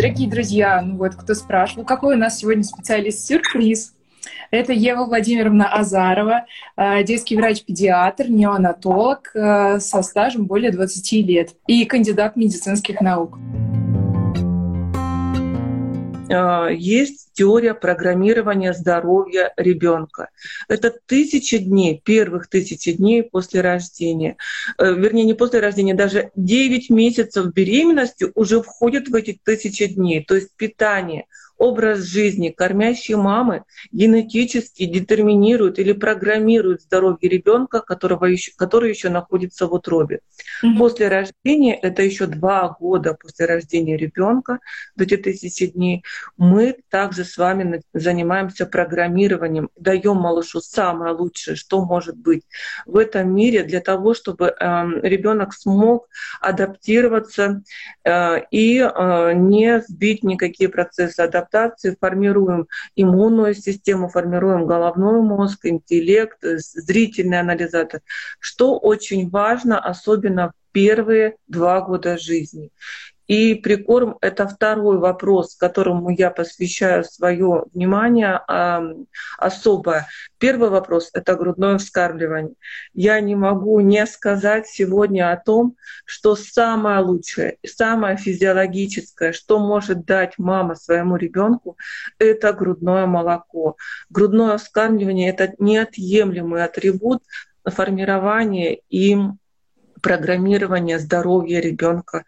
Дорогие друзья, ну вот кто спрашивал, какой у нас сегодня специалист-сюрприз? Это Ева Владимировна Азарова, э, детский врач-педиатр, неонатолог э, со стажем более 20 лет и кандидат медицинских наук. А, есть теория программирования здоровья ребенка. Это тысячи дней, первых тысячи дней после рождения. Э, вернее, не после рождения, даже 9 месяцев беременности уже входят в эти тысячи дней. То есть питание, образ жизни кормящей мамы генетически детерминирует или программирует здоровье ребенка, которого еще, который еще находится в утробе. Mm-hmm. После рождения, это еще два года после рождения ребенка, до эти тысячи дней, мы также с вами занимаемся программированием, даем малышу самое лучшее, что может быть в этом мире для того, чтобы э, ребенок смог адаптироваться э, и э, не сбить никакие процессы адаптации адаптации, формируем иммунную систему, формируем головной мозг, интеллект, э, зрительный анализатор, что очень важно, особенно в первые два года жизни. И прикорм — это второй вопрос, которому я посвящаю свое внимание особое. Первый вопрос — это грудное вскармливание. Я не могу не сказать сегодня о том, что самое лучшее, самое физиологическое, что может дать мама своему ребенку, это грудное молоко. Грудное вскармливание — это неотъемлемый атрибут формирования и программирования здоровья ребенка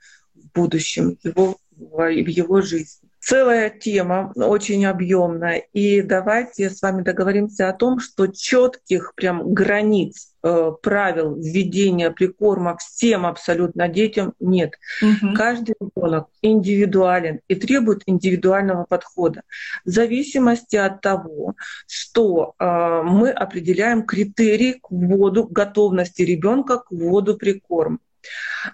будущем, его, в его жизни. Целая тема, очень объемная. И давайте с вами договоримся о том, что четких прям границ э, правил введения прикорма всем абсолютно детям нет. Угу. Каждый ребенок индивидуален и требует индивидуального подхода в зависимости от того, что э, мы определяем критерии к вводу готовности ребенка к вводу прикорма.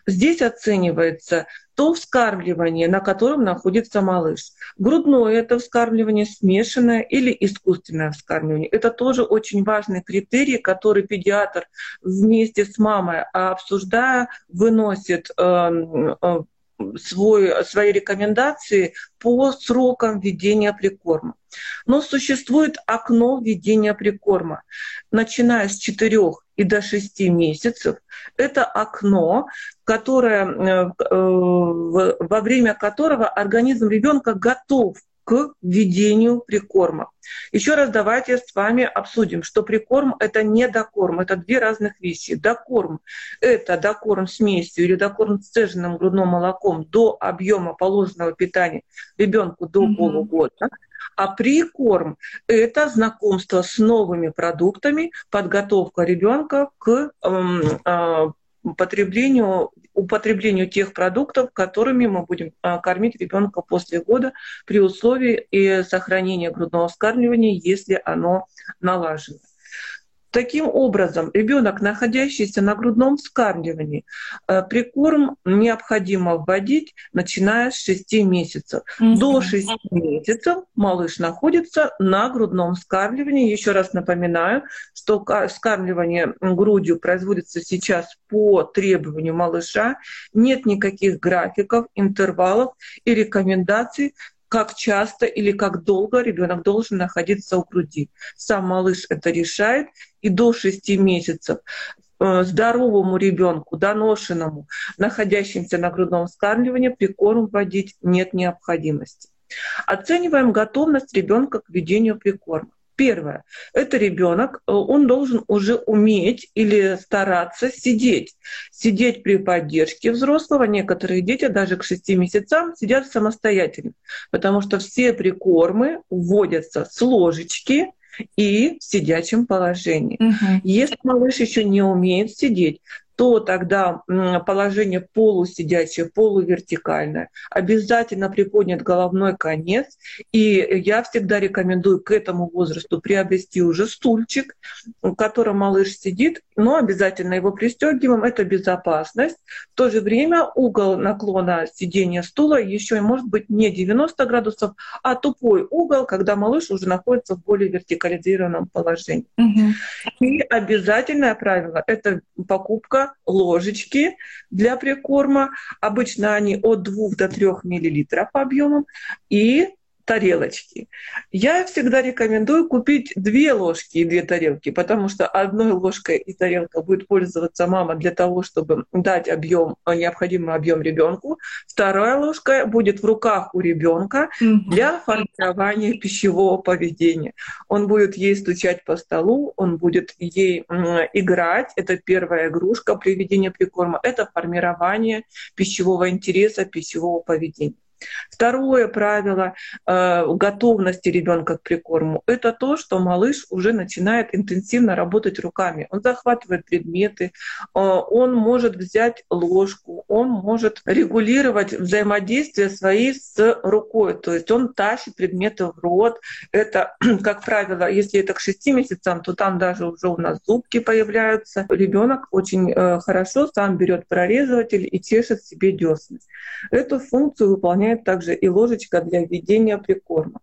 Здесь оценивается то вскармливание, на котором находится малыш. Грудное это вскармливание, смешанное или искусственное вскармливание. Это тоже очень важный критерий, который педиатр вместе с мамой, обсуждая, выносит эм, э, свой, свои рекомендации по срокам введения прикорма. Но существует окно введения прикорма. Начиная с 4 и до 6 месяцев, это окно, которое, э, во время которого организм ребенка готов к введению прикорма. Еще раз давайте с вами обсудим, что прикорм — это не докорм, это две разных вещи. Докорм — это докорм смесью или докорм с цеженным грудным молоком до объема положенного питания ребенку до mm-hmm. полугода. А прикорм – это знакомство с новыми продуктами, подготовка ребенка к э, потреблению, употреблению тех продуктов, которыми мы будем а, кормить ребенка после года при условии и сохранения грудного вскармливания, если оно налажено. Таким образом, ребенок, находящийся на грудном вскармливании, э, прикорм необходимо вводить, начиная с 6 месяцев. Mm-hmm. До 6 месяцев малыш находится на грудном вскармливании. Еще раз напоминаю, что вскармливание грудью производится сейчас по требованию малыша. Нет никаких графиков, интервалов и рекомендаций как часто или как долго ребенок должен находиться у груди. Сам малыш это решает, и до 6 месяцев э, здоровому ребенку, доношенному, находящемуся на грудном вскармливании, прикорм вводить нет необходимости. Оцениваем готовность ребенка к введению прикорма. Первое. Это ребенок, э, он должен уже уметь или стараться сидеть. Сидеть при поддержке взрослого. Некоторые дети даже к 6 месяцам сидят самостоятельно, потому что все прикормы вводятся с ложечки, и в сидячем положении. Угу. Если малыш еще не умеет сидеть, то тогда положение полусидячее, полувертикальное, обязательно приподнят головной конец. И я всегда рекомендую к этому возрасту приобрести уже стульчик, в котором малыш сидит, но обязательно его пристегиваем. Это безопасность. В то же время угол наклона сидения стула еще и может быть не 90 градусов, а тупой угол, когда малыш уже находится в более вертикализированном положении. Угу. И обязательное правило — это покупка ложечки для прикорма. Обычно они от 2 до 3 мл объемом. И тарелочки. Я всегда рекомендую купить две ложки и две тарелки, потому что одной ложкой и тарелка будет пользоваться мама для того, чтобы дать объем, необходимый объем ребенку. Вторая ложка будет в руках у ребенка для формирования пищевого поведения. Он будет ей стучать по столу, он будет ей играть. Это первая игрушка при ведении прикорма. Это формирование пищевого интереса, пищевого поведения. Второе правило э, готовности ребенка к прикорму – это то, что малыш уже начинает интенсивно работать руками. Он захватывает предметы, э, он может взять ложку, он может регулировать взаимодействие свои с рукой. То есть он тащит предметы в рот. Это, как правило, если это к 6 месяцам, то там даже уже у нас зубки появляются. Ребенок очень э, хорошо сам берет прорезыватель и чешет себе десны. Эту функцию выполняет выполняет также и ложечка для введения прикорма.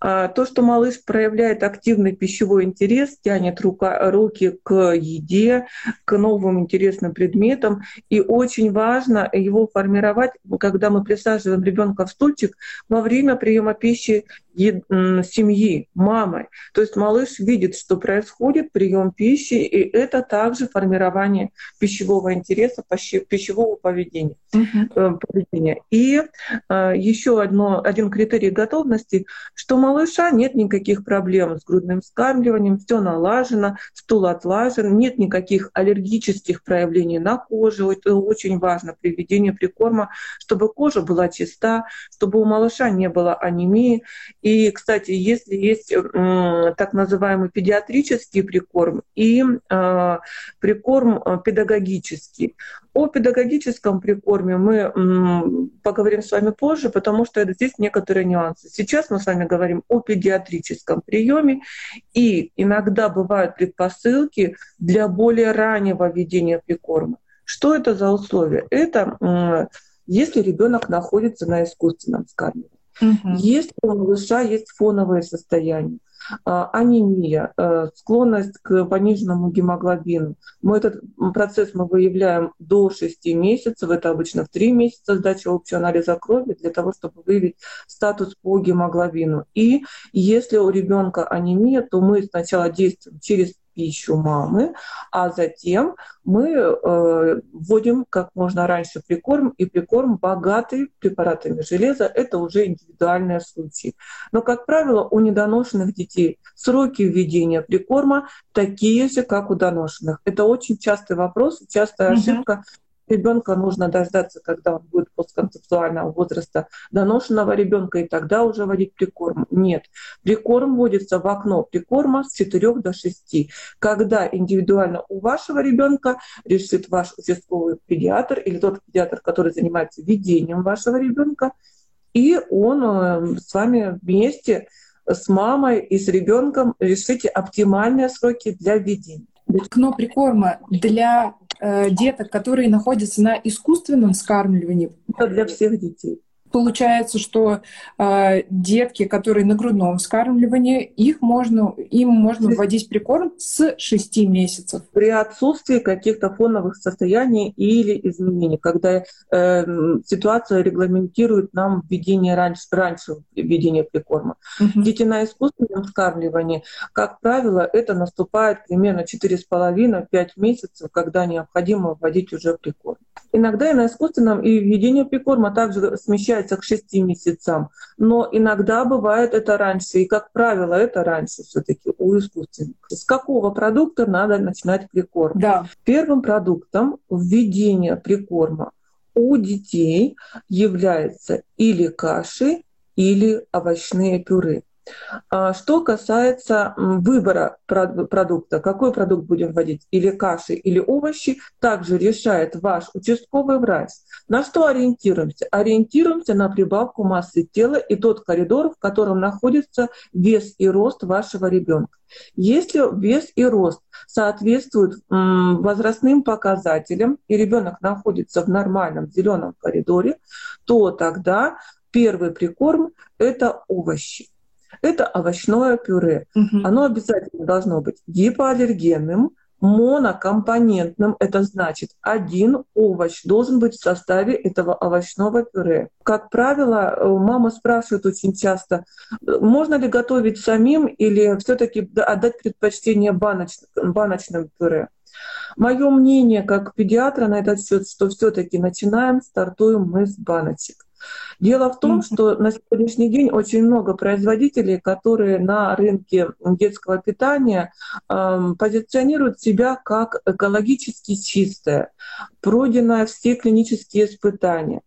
А, то, что малыш проявляет активный пищевой интерес, тянет рука, руки к еде, к новым интересным предметам. И очень важно его формировать, когда мы присаживаем ребенка в стульчик во время приема пищи семьи, мамой. То есть малыш видит, что происходит прием пищи, и это также формирование пищевого интереса, пищевого поведения. Uh-huh. поведения. И э, еще одно, один критерий готовности что малыша нет никаких проблем с грудным вскармливанием, все налажено, стул отлажен, нет никаких аллергических проявлений на коже. Это очень важно при введении прикорма, чтобы кожа была чиста, чтобы у малыша не было анемии. И, кстати, если есть так называемый педиатрический прикорм и э, прикорм э, педагогический, о педагогическом прикорме мы поговорим с вами позже, потому что здесь некоторые нюансы. Сейчас мы с вами говорим о педиатрическом приеме, и иногда бывают предпосылки для более раннего введения прикорма. Что это за условия? Это если ребенок находится на искусственном скармливании. Угу. Если у малыша есть фоновое состояние, анемия, э, склонность к пониженному гемоглобину. Мы этот процесс мы выявляем до 6 месяцев, это обычно в 3 месяца сдачи общего анализа крови для того, чтобы выявить статус по гемоглобину. И если у ребенка анемия, то мы сначала действуем через пищу мамы, а затем мы э, вводим как можно раньше прикорм, и прикорм богатый препаратами железа. Это уже индивидуальные случаи. Но, как правило, у недоношенных детей сроки введения прикорма такие же, как у доношенных. Это очень частый вопрос, частая ошибка, ребенка нужно дождаться, когда он будет постконцептуального возраста доношенного ребенка, и тогда уже вводить прикорм. Нет. Прикорм вводится в окно прикорма с 4 до 6, когда индивидуально у вашего ребенка решит ваш участковый педиатр или тот педиатр, который занимается ведением вашего ребенка, и он э, с вами вместе с мамой и с ребенком решите оптимальные сроки для введения. Окно прикорма для э, деток, которые находятся на искусственном скармливании. Это для всех детей. Получается, что э, детки, которые на грудном вскармливании, их можно, им можно вводить прикорм с 6 месяцев. При отсутствии каких-то фоновых состояний или изменений, когда э, ситуация регламентирует нам введение раньше, раньше введения прикорма. Угу. Дети на искусственном вскармливании, как правило, это наступает примерно 4,5-5 месяцев, когда необходимо вводить уже прикорм. Иногда и на искусственном и введение прикорма также смещается к 6 месяцам, но иногда бывает это раньше, и, как правило, это раньше все таки у искусственных. С какого продукта надо начинать прикорм? Да. Первым продуктом введения прикорма у детей является или каши, или овощные пюре. А что касается выбора продукта, какой продукт будем вводить, или каши, или овощи, также решает ваш участковый врач. На что ориентируемся? Ориентируемся на прибавку массы тела и тот коридор, в котором находится вес и рост вашего ребенка. Если вес и рост соответствуют возрастным показателям, и ребенок находится в нормальном зеленом коридоре, то тогда первый прикорм – это овощи это овощное пюре. Угу. Оно обязательно должно быть гипоаллергенным, монокомпонентным. Это значит, один овощ должен быть в составе этого овощного пюре. Как правило, э, мама спрашивает очень часто, можно ли готовить самим или все-таки отдать предпочтение баночным, баночным пюре. Мое мнение как педиатра на этот счет, что все-таки начинаем, стартуем мы с баночек. Дело в том, что на сегодняшний день очень много производителей, которые на рынке детского питания э, позиционируют себя как экологически чистое, пройденное все клинические испытания,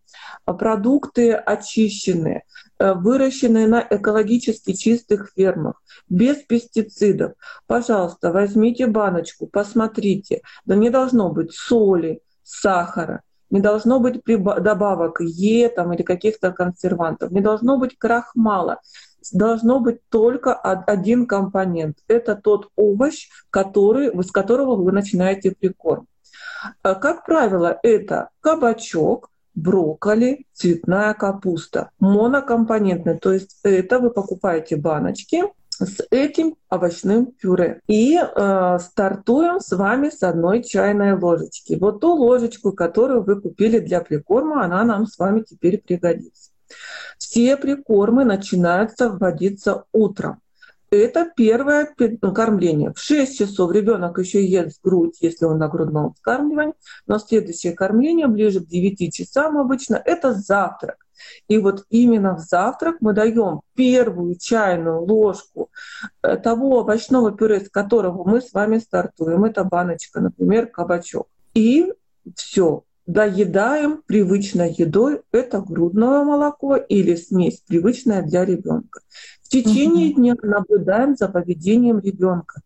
продукты очищенные, э, выращенные на экологически чистых фермах, без пестицидов. Пожалуйста, возьмите баночку, посмотрите. Да не должно быть соли, сахара, не должно быть добавок Е там, или каких-то консервантов, не должно быть крахмала. Должно быть только один компонент. Это тот овощ, который, с которого вы начинаете прикорм. А, как правило, это кабачок, брокколи, цветная капуста, монокомпонентный. То есть это вы покупаете баночки, с этим овощным пюре. И э, стартуем с вами с одной чайной ложечки. Вот ту ложечку, которую вы купили для прикорма, она нам с вами теперь пригодится. Все прикормы начинаются вводиться утром. Это первое кормление. В 6 часов ребенок еще ест грудь, если он на грудном вскармливании, но следующее кормление ближе к 9 часам обычно это завтрак. И вот именно в завтрак мы даем первую чайную ложку э, того овощного пюре, с которого мы с вами стартуем. Это баночка, например, кабачок. И все, доедаем привычной едой, это грудное молоко или смесь привычная для ребенка. В течение дня наблюдаем за поведением ребенка,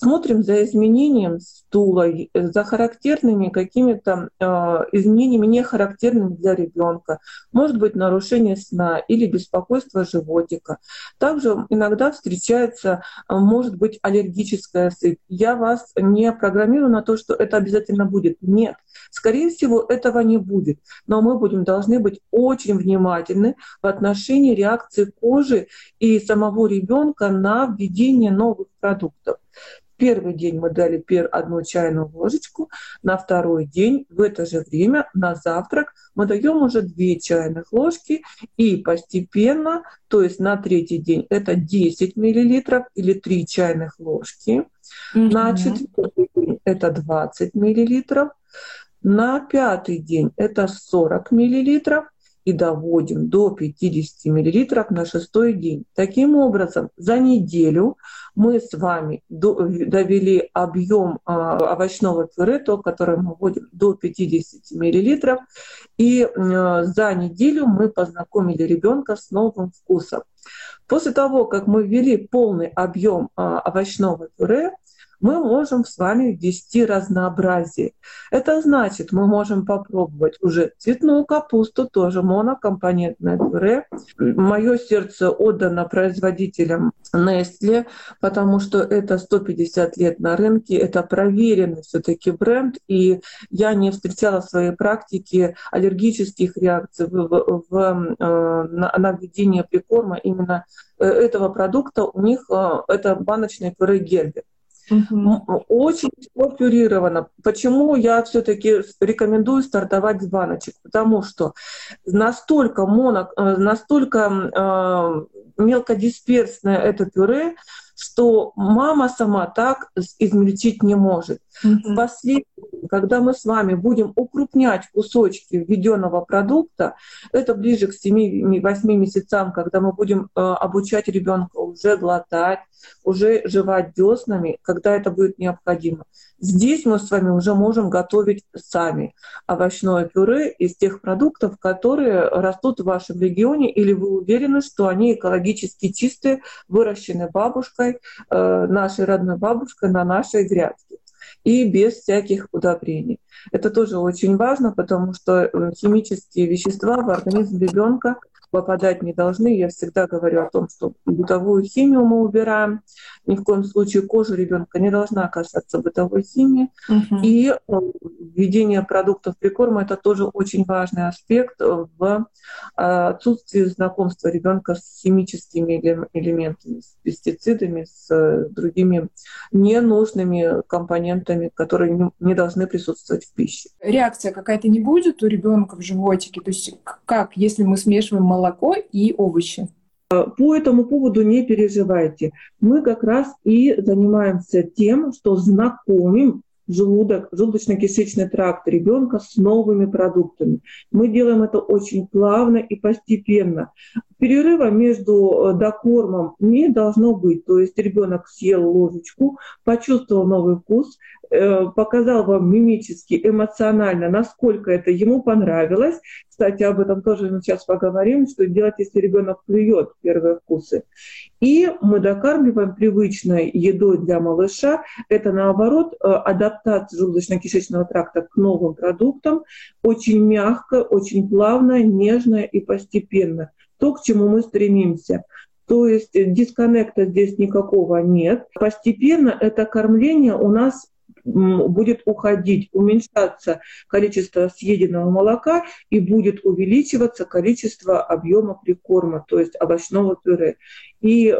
смотрим за изменением стула, за характерными какими-то э, изменениями, не характерными для ребенка. Может быть нарушение сна или беспокойство животика. Также иногда встречается, э, может быть, аллергическая сыпь. Я вас не программирую на то, что это обязательно будет. Нет. Скорее всего, этого не будет. Но мы будем должны быть очень внимательны в отношении реакции кожи и самого ребенка на введение новых продуктов. Первый день мы дали одну чайную ложечку, на второй день в это же время на завтрак мы даем уже две чайных ложки и постепенно, то есть на третий день это 10 миллилитров или 3 чайных ложки, mm-hmm. на четвертый день это 20 миллилитров, на пятый день это 40 миллилитров, и доводим до 50 мл на шестой день. Таким образом, за неделю мы с вами довели объем а, овощного пюре, то, которое мы вводим, до 50 мл, и за неделю мы познакомили ребенка с новым вкусом. После того, как мы ввели полный объем а, овощного пюре, мы можем с вами ввести разнообразие. Это значит, мы можем попробовать уже цветную капусту, тоже монокомпонентное пюре. Мое сердце отдано производителям Nestle, потому что это 150 лет на рынке, это проверенный все-таки бренд, и я не встречала в своей практике аллергических реакций в, в, в, э, на, на введение прикорма именно э, этого продукта. У них э, это баночный пюре Гербер. Угу. Очень пюрировано. Почему я все-таки рекомендую стартовать с баночек? Потому что настолько моно, э, настолько э, мелкодисперсное это пюре, что мама сама так измельчить не может. Mm-hmm. Впоследствии, когда мы с вами будем укрупнять кусочки введенного продукта, это ближе к 7-8 месяцам, когда мы будем э, обучать ребенка уже глотать, уже жевать деснами, когда это будет необходимо. Здесь мы с вами уже можем готовить сами овощное пюре из тех продуктов, которые растут в вашем регионе, или вы уверены, что они экологически чистые, выращены бабушкой, э, нашей родной бабушкой на нашей грядке и без всяких удобрений. Это тоже очень важно, потому что э, химические вещества в организм ребенка попадать не должны. Я всегда говорю о том, что бытовую химию мы убираем. Ни в коем случае кожа ребенка не должна касаться бытовой химии. Угу. И э, введение продуктов прикорма это тоже очень важный аспект в отсутствии знакомства ребенка с химическими элементами, с пестицидами, с другими ненужными компонентами, которые не должны присутствовать в пище. Реакция какая-то не будет у ребенка в животике? То есть как, если мы смешиваем молоко и овощи? По этому поводу не переживайте. Мы как раз и занимаемся тем, что знакомим желудок, желудочно-кишечный тракт ребенка с новыми продуктами. Мы делаем это очень плавно и постепенно. Перерыва между э, докормом не должно быть. То есть ребенок съел ложечку, почувствовал новый вкус, Э, показал вам мимически, эмоционально, насколько это ему понравилось. Кстати, об этом тоже мы сейчас поговорим, что делать, если ребенок плюет первые вкусы. И мы докармливаем привычной едой для малыша. Это, наоборот, э, адаптация желудочно-кишечного тракта к новым продуктам. Очень мягко, очень плавно, нежно и постепенно. То, к чему мы стремимся. То есть дисконнекта здесь никакого нет. Постепенно это кормление у нас будет уходить, уменьшаться количество съеденного молока и будет увеличиваться количество объема прикорма, то есть овощного пюре. И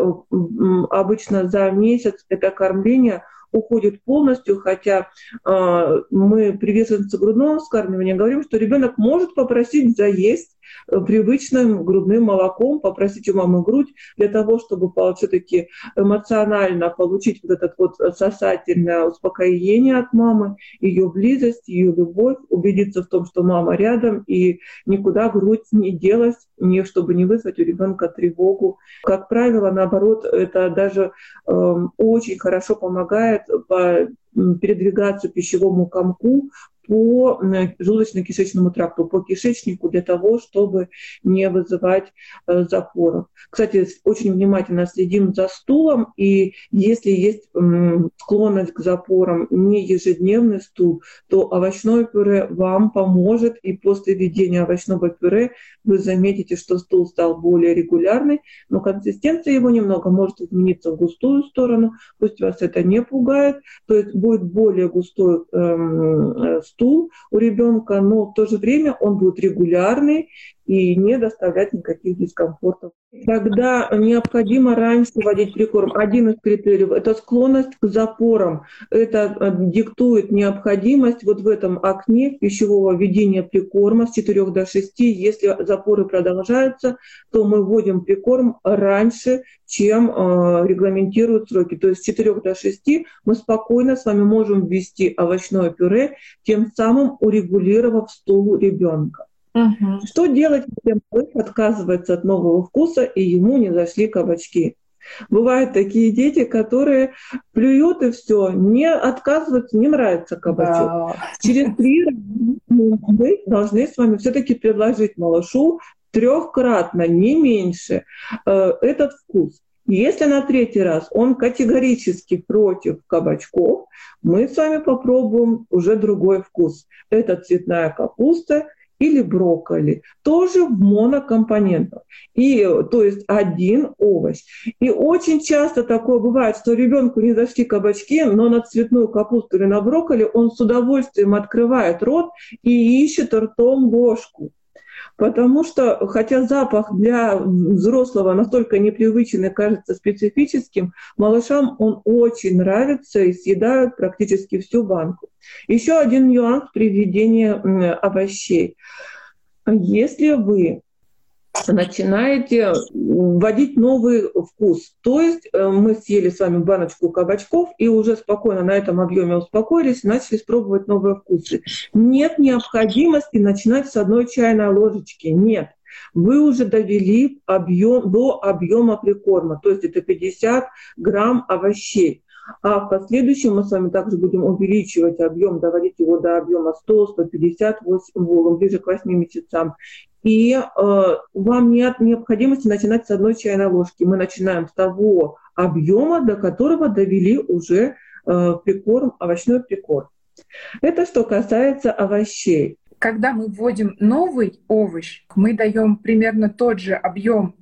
обычно за месяц это кормление уходит полностью, хотя э, мы приверженцы грудного вскармливания говорим, что ребенок может попросить заесть привычным грудным молоком, попросить у мамы грудь для того, чтобы все-таки эмоционально получить вот это вот сосательное успокоение от мамы, ее близость, ее любовь, убедиться в том, что мама рядом и никуда грудь не делась, не, чтобы не вызвать у ребенка тревогу. Как правило, наоборот, это даже э, очень хорошо помогает по передвигаться пищевому комку по желудочно-кишечному тракту, по кишечнику для того, чтобы не вызывать э, запоров. Кстати, очень внимательно следим за стулом, и если есть склонность к запорам, не ежедневный стул, то овощное пюре вам поможет, и после введения овощного пюре вы заметите, что стул стал более регулярный, но консистенция его немного может измениться в густую сторону, пусть вас это не пугает, то есть будет более густой эм, э, стул, стул у ребенка, но в то же время он будет регулярный и не доставлять никаких дискомфортов. Когда необходимо раньше вводить прикорм, один из критериев – это склонность к запорам. Это э, диктует необходимость вот в этом окне пищевого введения прикорма с 4 до 6. Если запоры продолжаются, то мы вводим прикорм раньше, чем э, регламентируют сроки. То есть с 4 до 6 мы спокойно с вами можем ввести овощное пюре, тем самым урегулировав стул ребенка. Угу. Что делать, если малыш отказывается от нового вкуса и ему не зашли кабачки? Бывают такие дети, которые плюют и все, не отказываются, не нравится кабачок. Да. Через три мы должны с вами все-таки предложить малышу трехкратно, не меньше, э, этот вкус. Если на третий раз он категорически против кабачков, мы с вами попробуем уже другой вкус. Это цветная капуста или брокколи, тоже в монокомпонентах. И, то есть один овощ. И очень часто такое бывает, что ребенку не зашли кабачки, но на цветную капусту или на брокколи он с удовольствием открывает рот и ищет ртом ложку. Потому что, хотя запах для взрослого настолько непривычный кажется специфическим, малышам он очень нравится и съедают практически всю банку. Еще один нюанс при введении овощей. Если вы начинаете вводить новый вкус. То есть э, мы съели с вами баночку кабачков и уже спокойно на этом объеме успокоились начали пробовать новые вкусы. Нет необходимости начинать с одной чайной ложечки. Нет. Вы уже довели объем до объема прикорма, то есть это 50 грамм овощей. А в последующем мы с вами также будем увеличивать объем, доводить его до объема 100, 150, 8, ближе к 8 месяцам. И э, вам нет необходимости начинать с одной чайной ложки. Мы начинаем с того объема, до которого довели уже э, прикорм, овощной прикорм. Это что касается овощей. когда мы вводим новый овощ, мы даем примерно тот же объем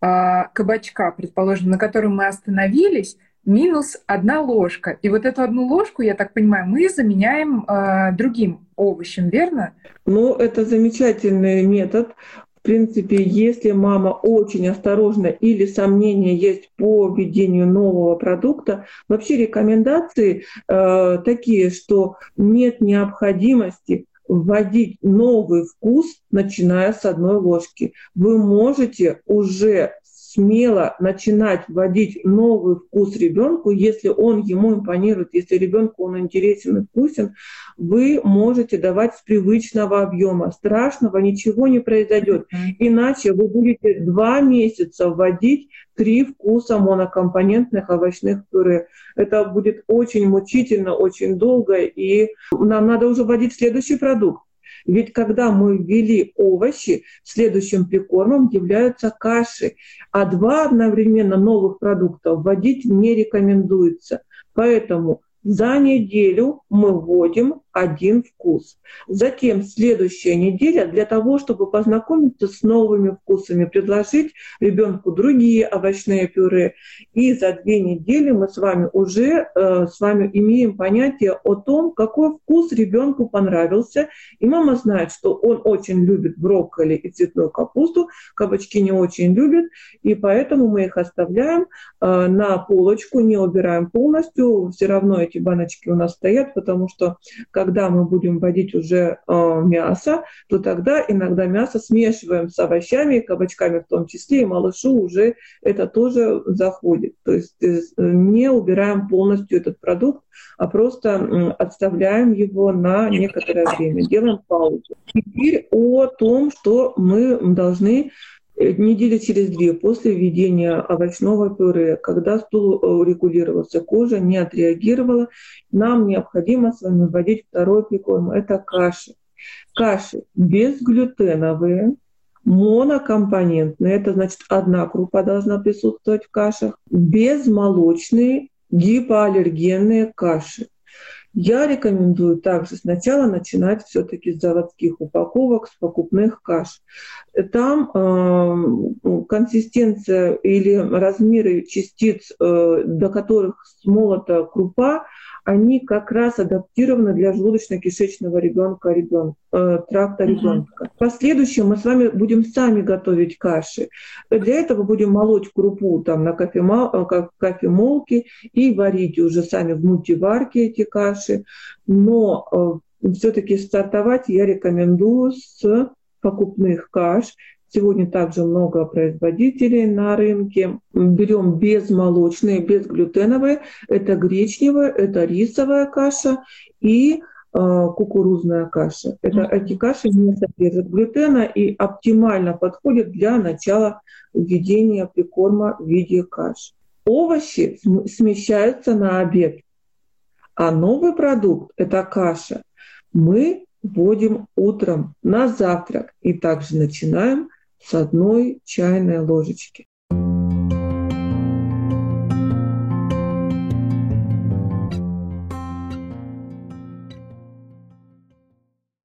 э, кабачка, предположим, на котором мы остановились, минус одна ложка. И вот эту одну ложку, я так понимаю, мы заменяем э, другим овощем, верно? Ну, это замечательный метод. В принципе, если мама очень осторожна или сомнения есть по введению нового продукта, вообще рекомендации э, такие, что нет необходимости вводить новый вкус, начиная с одной ложки. Вы можете уже смело начинать вводить новый вкус ребенку, если он ему импонирует, если ребенку он интересен и вкусен, вы можете давать с привычного объема. Страшного ничего не произойдет. Иначе вы будете два месяца вводить три вкуса монокомпонентных овощных пюре. Это будет очень мучительно, очень долго, и нам надо уже вводить следующий продукт. Ведь когда мы ввели овощи, следующим прикормом являются каши, а два одновременно новых продукта вводить не рекомендуется. Поэтому за неделю мы вводим один вкус. Затем следующая неделя для того, чтобы познакомиться с новыми вкусами, предложить ребенку другие овощные пюре. И за две недели мы с вами уже э, с вами имеем понятие о том, какой вкус ребенку понравился. И мама знает, что он очень любит брокколи и цветную капусту, кабачки не очень любит, и поэтому мы их оставляем э, на полочку, не убираем полностью. Все равно эти баночки у нас стоят, потому что когда мы будем вводить уже э, мясо, то тогда иногда мясо смешиваем с овощами, кабачками в том числе, и малышу уже это тоже заходит. То есть э, не убираем полностью этот продукт, а просто э, отставляем его на некоторое время, делаем паузу. Теперь о том, что мы должны Э, недели через две после введения овощного пюре, когда стул э, регулировался, кожа не отреагировала, нам необходимо с вами вводить второй прикорм. Это каши. Каши безглютеновые, монокомпонентные, это значит одна крупа должна присутствовать в кашах, безмолочные, гипоаллергенные каши. Я рекомендую также сначала начинать все-таки с заводских упаковок, с покупных каш. Там э, консистенция или размеры частиц, э, до которых смолота крупа, они как раз адаптированы для желудочно-кишечного ребенка, ребенка э, тракта ребенка. В последующем мы с вами будем сами готовить каши. Для этого будем молоть крупу там, на кофемол, кофемолке и варить уже сами в мультиварке эти каши. Но э, все-таки стартовать я рекомендую с покупных каш. Сегодня также много производителей на рынке. Берем безмолочные, безглютеновые. Это гречневая, это рисовая каша и э, кукурузная каша. Это, эти каши не содержат глютена и оптимально подходят для начала введения прикорма в виде каш. Овощи смещаются на обед, а новый продукт – это каша. Мы вводим утром на завтрак и также начинаем с одной чайной ложечки.